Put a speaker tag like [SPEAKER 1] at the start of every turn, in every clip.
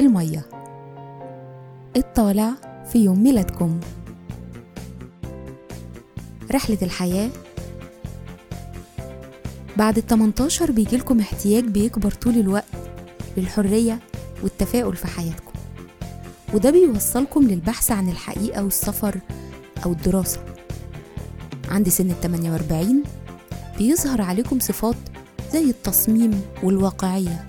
[SPEAKER 1] المية. الطالع في يوم ميلادكم. رحلة الحياة. بعد ال 18 بيجيلكم احتياج بيكبر طول الوقت للحرية والتفاؤل في حياتكم. وده بيوصلكم للبحث عن الحقيقة والسفر أو الدراسة. عند سن ال 48 بيظهر عليكم صفات زي التصميم والواقعية.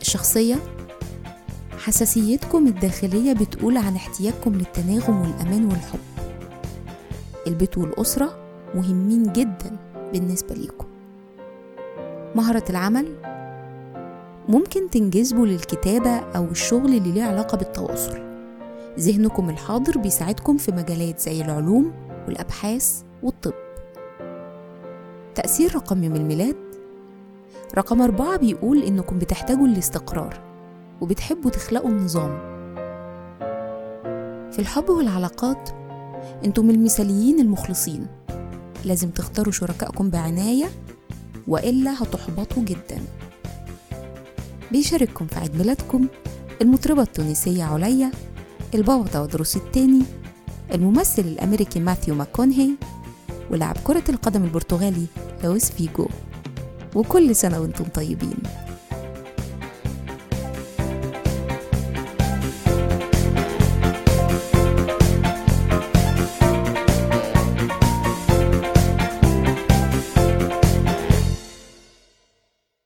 [SPEAKER 1] الشخصية حساسيتكم الداخلية بتقول عن احتياجكم للتناغم والأمان والحب. البيت والأسرة مهمين جدا بالنسبة ليكم. مهارة العمل ممكن تنجذبوا للكتابة أو الشغل اللي ليه علاقة بالتواصل. ذهنكم الحاضر بيساعدكم في مجالات زي العلوم والأبحاث والطب. تأثير رقم يوم الميلاد رقم أربعة بيقول إنكم بتحتاجوا الاستقرار. وبتحبوا تخلقوا النظام في الحب والعلاقات أنتم المثاليين المخلصين. لازم تختاروا شركائكم بعناية وإلا هتحبطوا جدا. بيشارككم في عيد ميلادكم المطربة التونسية عليا البابا تودروس الثاني الممثل الأمريكي ماثيو ماكونهي ولاعب كرة القدم البرتغالي لويس فيجو. وكل سنة وأنتم طيبين.